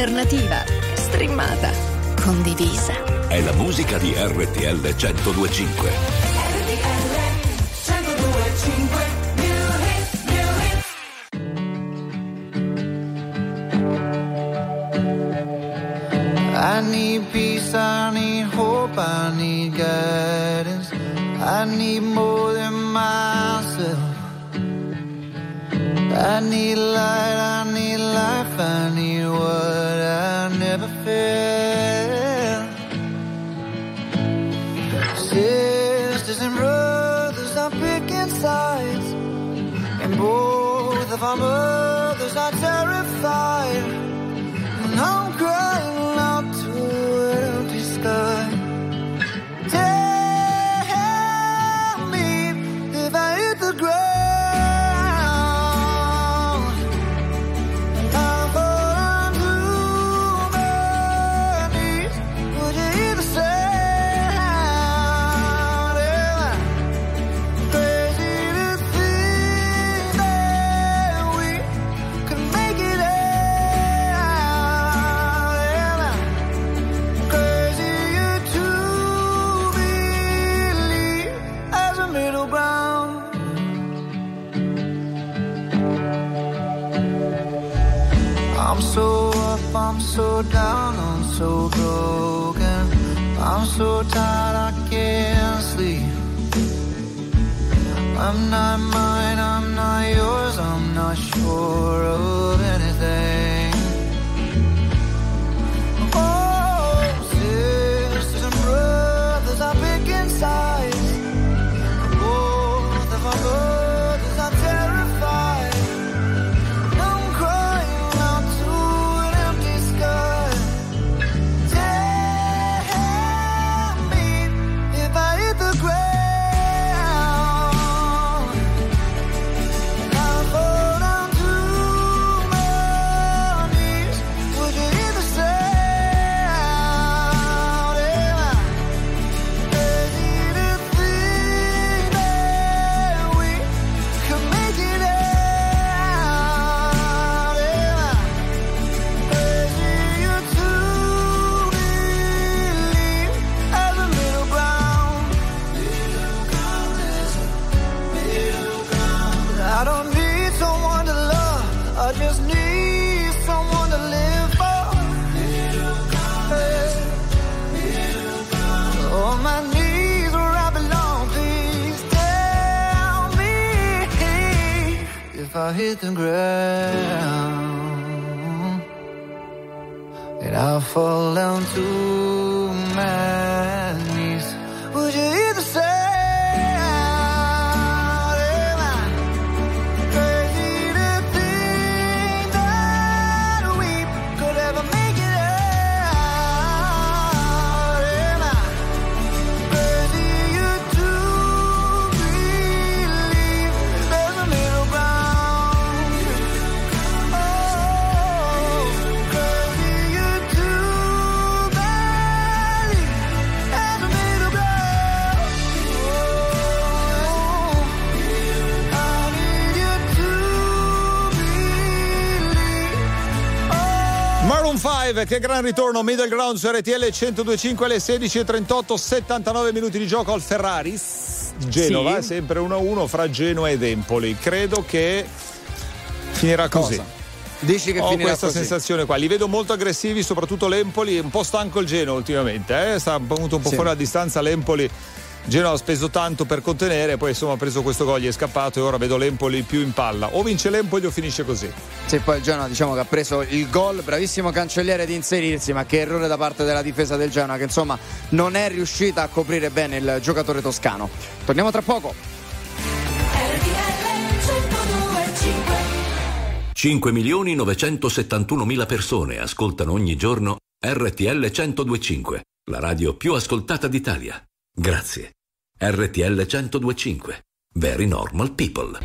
Speaker 19: alternativa, streamata, condivisa.
Speaker 8: È la musica di RTL 1025.
Speaker 20: RTL 1025. I need peace, I need more than myself. I need light. so tired. I hit the ground and I fall down too. live.
Speaker 1: Che gran ritorno, middle ground su RTL 1025 alle 16.38, 79 minuti di gioco al Ferraris. Genova,
Speaker 2: sì.
Speaker 1: sempre 1-1 fra Genoa ed Empoli. Credo che finirà così.
Speaker 2: Dici che
Speaker 1: Ho questa
Speaker 2: così.
Speaker 1: sensazione qua. Li vedo molto aggressivi, soprattutto l'Empoli. Un po' stanco il Genoa ultimamente. Eh? Sta venuto un po'
Speaker 2: sì.
Speaker 1: fuori a distanza l'Empoli Genoa ha speso tanto per contenere, poi insomma ha preso questo gol, gli è scappato e ora vedo l'Empoli più in palla. O vince l'Empoli o finisce così.
Speaker 2: Sì, poi il Genoa diciamo che ha preso il gol, bravissimo cancelliere di inserirsi, ma che errore da parte della difesa del Genoa che insomma non è riuscita a coprire bene il giocatore toscano. Torniamo tra poco.
Speaker 21: 5 milioni 971 persone ascoltano ogni giorno RTL 1025, la radio più ascoltata d'Italia. Grazie. RTL 1025. Very normal people.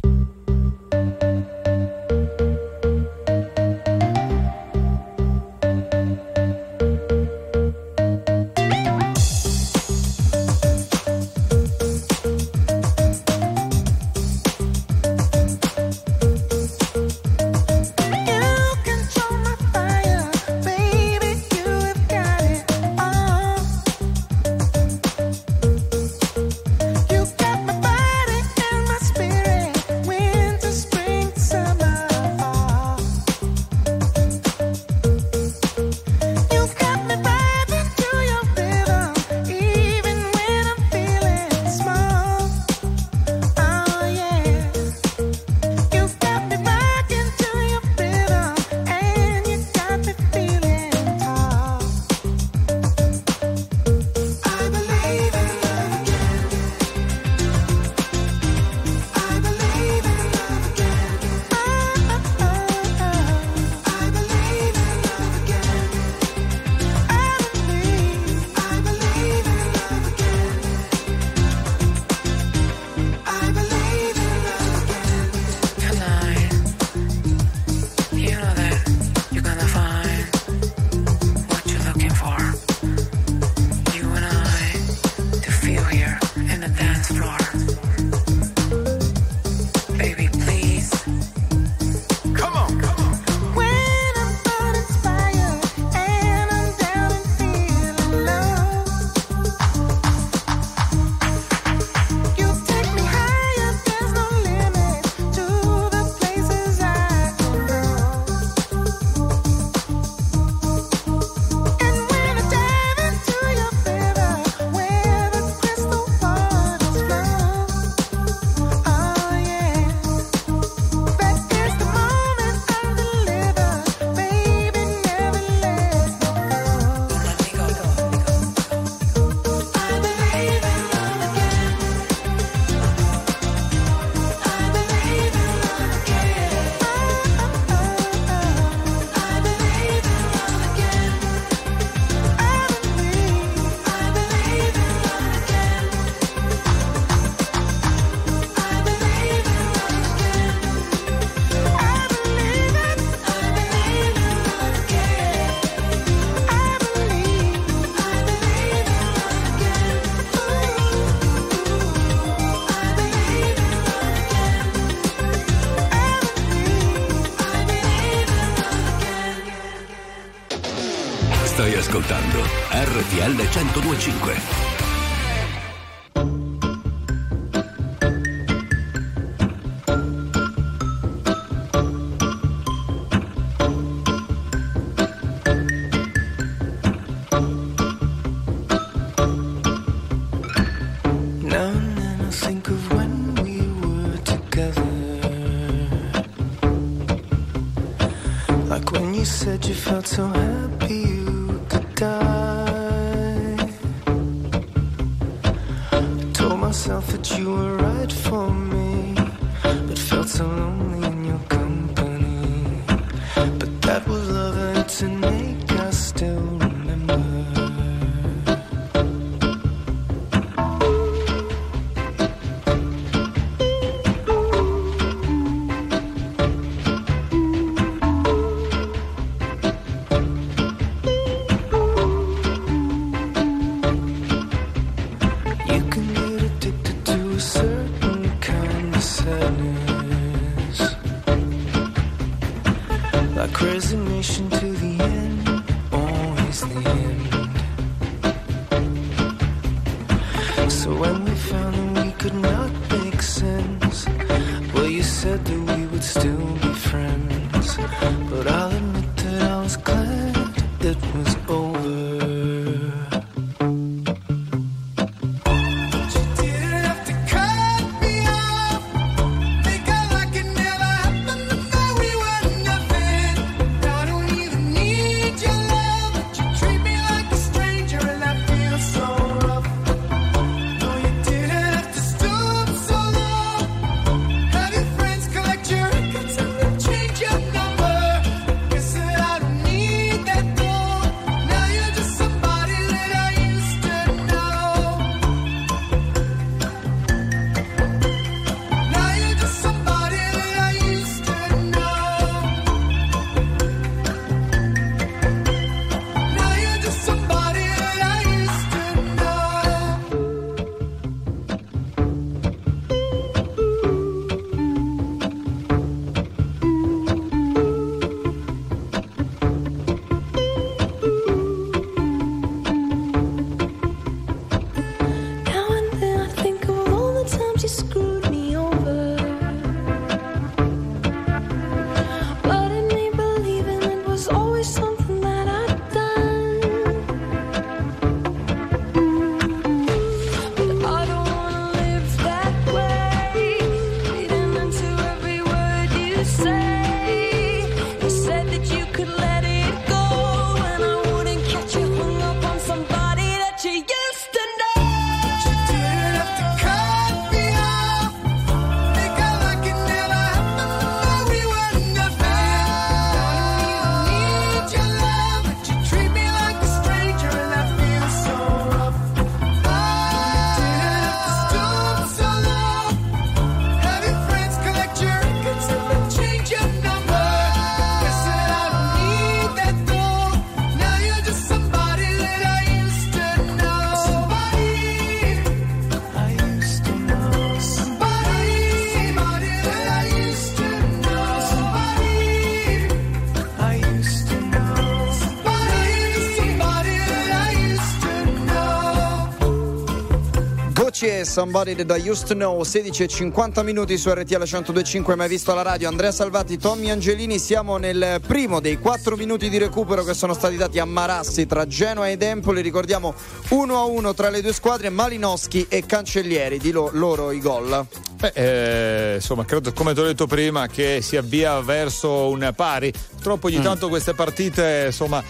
Speaker 21: 1025.
Speaker 7: so high Like resignation to the end, always the end. So when we found
Speaker 2: Somebody That I Used to Know 16 e 50 minuti su RTL 102.5 mai visto alla radio. Andrea Salvati, Tommy Angelini siamo nel primo dei 4 minuti di recupero che sono stati dati a Marassi tra Genoa ed Empoli. Ricordiamo 1 a 1 tra le due squadre Malinowski e Cancellieri di lo- loro i gol.
Speaker 1: Beh, eh, insomma, credo, come ti ho detto prima, che si avvia verso un pari. Purtroppo ogni tanto queste partite, insomma,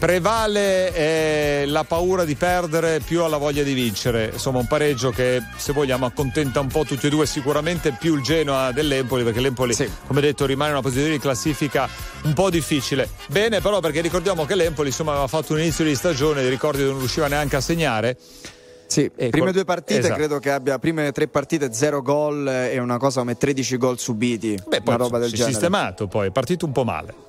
Speaker 1: prevale eh, la paura di perdere più alla voglia di vincere. Insomma, un pareggio che, se vogliamo, accontenta un po' tutti e due, sicuramente più il Genoa dell'Empoli, perché l'Empoli, come detto, rimane in una posizione di classifica un po' difficile. Bene, però, perché ricordiamo che l'Empoli, insomma, aveva fatto un inizio di stagione, ricordi che non riusciva neanche a segnare.
Speaker 2: Sì, prime
Speaker 1: col-
Speaker 2: due partite
Speaker 1: Esatto.
Speaker 2: credo che abbia prime tre partite zero gol e una cosa come 13 gol subiti
Speaker 1: Beh, poi
Speaker 2: una roba del
Speaker 1: si è
Speaker 2: genere
Speaker 1: sistemato, poi è partito un po' male.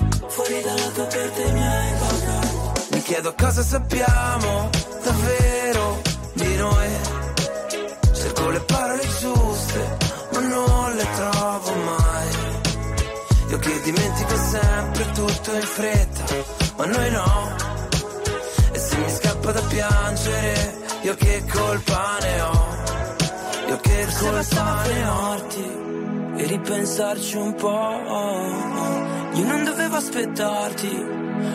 Speaker 15: Fuori dalla tua porta i miei Mi chiedo cosa sappiamo davvero di noi. Cerco le parole giuste, ma non le trovo mai. Io che dimentico sempre tutto in fretta, ma noi no. E se mi scappa da piangere, io che colpa ne ho? Io che colpa ne ho?
Speaker 22: E ripensarci un po'. Io non dovevo aspettarti,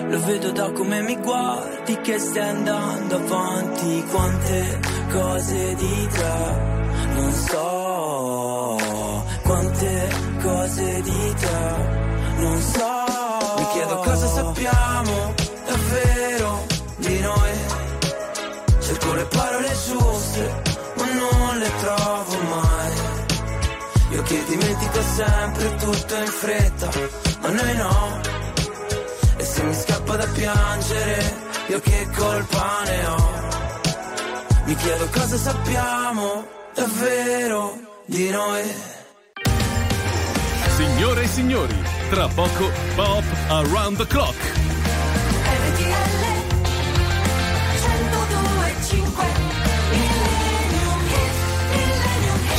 Speaker 22: lo vedo da come mi guardi che stai andando avanti. Quante cose di te non so, quante cose di te non so.
Speaker 15: Sempre tutto in fretta, ma noi no. E se mi scappa da piangere, io che colpa ne ho? Mi chiedo cosa sappiamo davvero di noi.
Speaker 23: Signore e signori, tra poco Pop Around the Clock.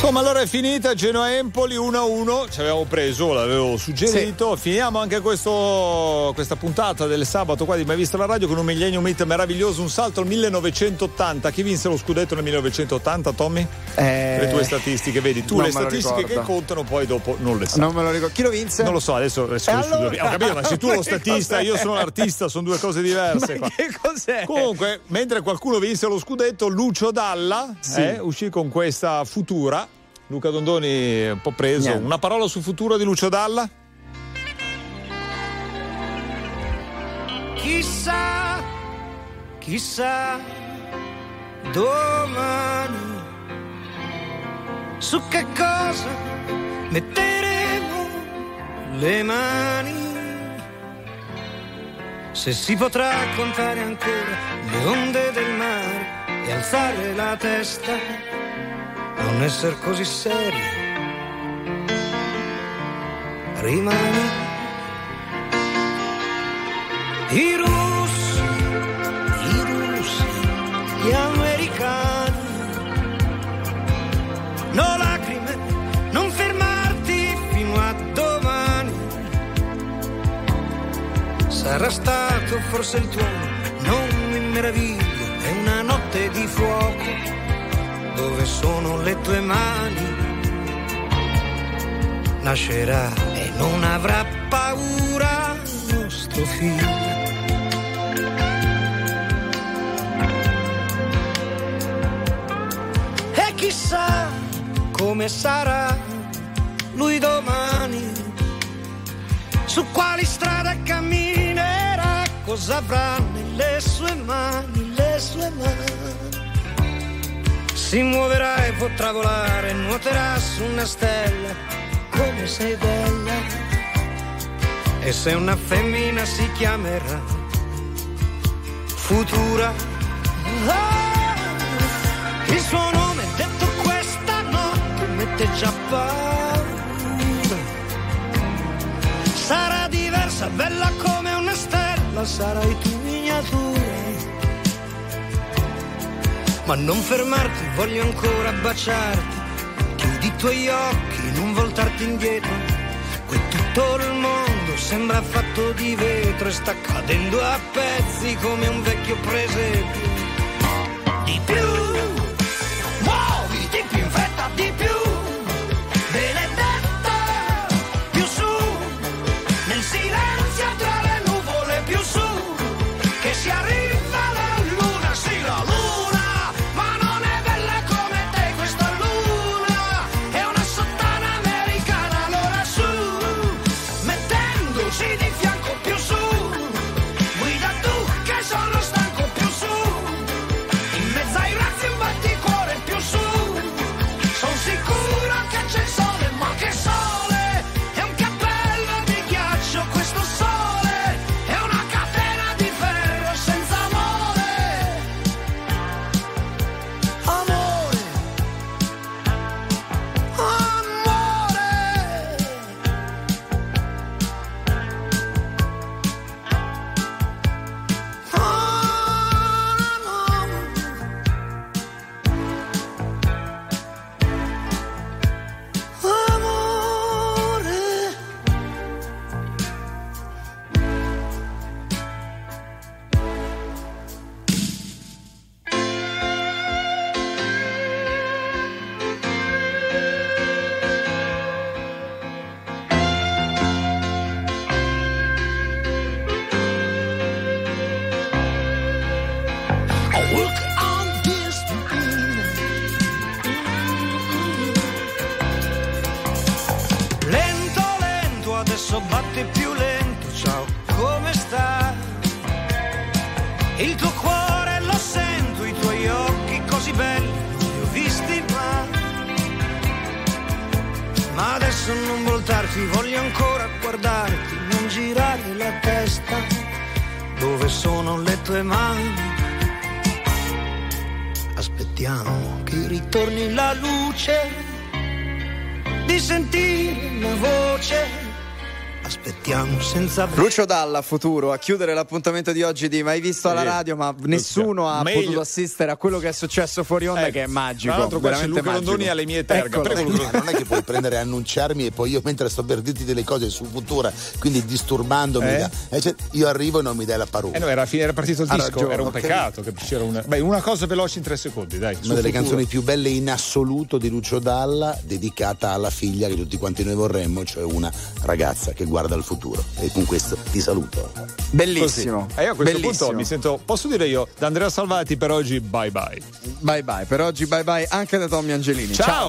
Speaker 1: Insomma, allora è finita Genoa-Empoli 1-1. Ci avevamo preso, l'avevo suggerito. Finiamo anche questo- questa puntata del sabato qua di Mai Vista la Radio con un Millennium Hit meraviglioso. Un salto al 1980. Chi vinse lo scudetto nel 1980, Tommy?
Speaker 2: Eh,
Speaker 1: Le tue statistiche, vedi? Tu
Speaker 2: non
Speaker 1: le statistiche che contano, poi dopo non le sai.
Speaker 2: non me lo ricordo chi lo vinse?
Speaker 1: Non lo so, adesso, adesso
Speaker 2: E
Speaker 1: lo
Speaker 2: allora?
Speaker 1: Ho capito, ma sei tu lo statista, io sono l'artista, sono due cose diverse.
Speaker 2: Ma
Speaker 1: qua.
Speaker 2: che cos'è?
Speaker 1: Comunque, mentre qualcuno vinse lo scudetto, Lucio Dalla
Speaker 2: Sì.
Speaker 1: eh, uscì con questa futura. Luca Dondoni è un po' preso.
Speaker 2: Niente.
Speaker 1: Una parola su futura di Lucio Dalla?
Speaker 20: Chissà, chissà, domani su che cosa metteremo le mani. Se si potrà contare ancora le onde del mare e alzare la testa, non essere così seri. Rimani i russi, i russi, gli americani. No lacrime, non fermarti fino a domani. sarà stato forse il tuono, non mi meraviglio, è una notte di fuoco, dove sono le tue mani? Nascerà e non avrà paura il nostro figlio. E chissà come sarà lui domani, su quali strade camminerà, cosa avrà nelle sue mani, le sue mani. Si muoverà e potrà volare, nuoterà su una stella, come sei bella. E se una femmina si chiamerà Futura. Ah, il suo nome detto questa notte mette già paura. Sarà diversa, bella come una stella, sarai tu miniatura. Ma non fermarti, voglio ancora baciarti. Chiudi i tuoi occhi, non voltarti indietro. Qui tutto il mondo sembra fatto di vetro e sta cadendo a pezzi come un vecchio presepio. Senza
Speaker 2: Lucio Dalla, futuro, a chiudere l'appuntamento di oggi di Mai visto alla radio, ma nessuno ha
Speaker 1: Meglio-
Speaker 2: potuto assistere a quello che è successo fuori onda,
Speaker 1: Ecco.
Speaker 2: che è magico.
Speaker 1: Tra l'altro qua c'è Luca
Speaker 2: magico.
Speaker 1: Londoni alle mie terga. Prego,
Speaker 24: non è che puoi prendere e annunciarmi e poi io mentre sto per dirti delle cose su Futura, quindi disturbandomi,
Speaker 1: Eh?
Speaker 24: da- eh, cioè, io arrivo e non mi dai la parola.
Speaker 1: Eh no, era, era partito il disco,
Speaker 24: ragione,
Speaker 1: era un
Speaker 24: ho
Speaker 1: peccato che c'era una. Beh, una cosa veloce in tre secondi, dai.
Speaker 24: Una delle
Speaker 1: Futuro.
Speaker 24: canzoni più belle in assoluto di Lucio Dalla, dedicata alla figlia che tutti quanti noi vorremmo, cioè una ragazza che guarda al futuro. E con questo ti saluto.
Speaker 2: Bellissimo.
Speaker 1: Così. E io a questo
Speaker 2: Bellissimo.
Speaker 1: punto mi sento. Posso dire io, da Andrea Salvati per oggi, bye bye.
Speaker 2: Bye bye. Per oggi bye bye anche da Tommy Angelini.
Speaker 1: Ciao.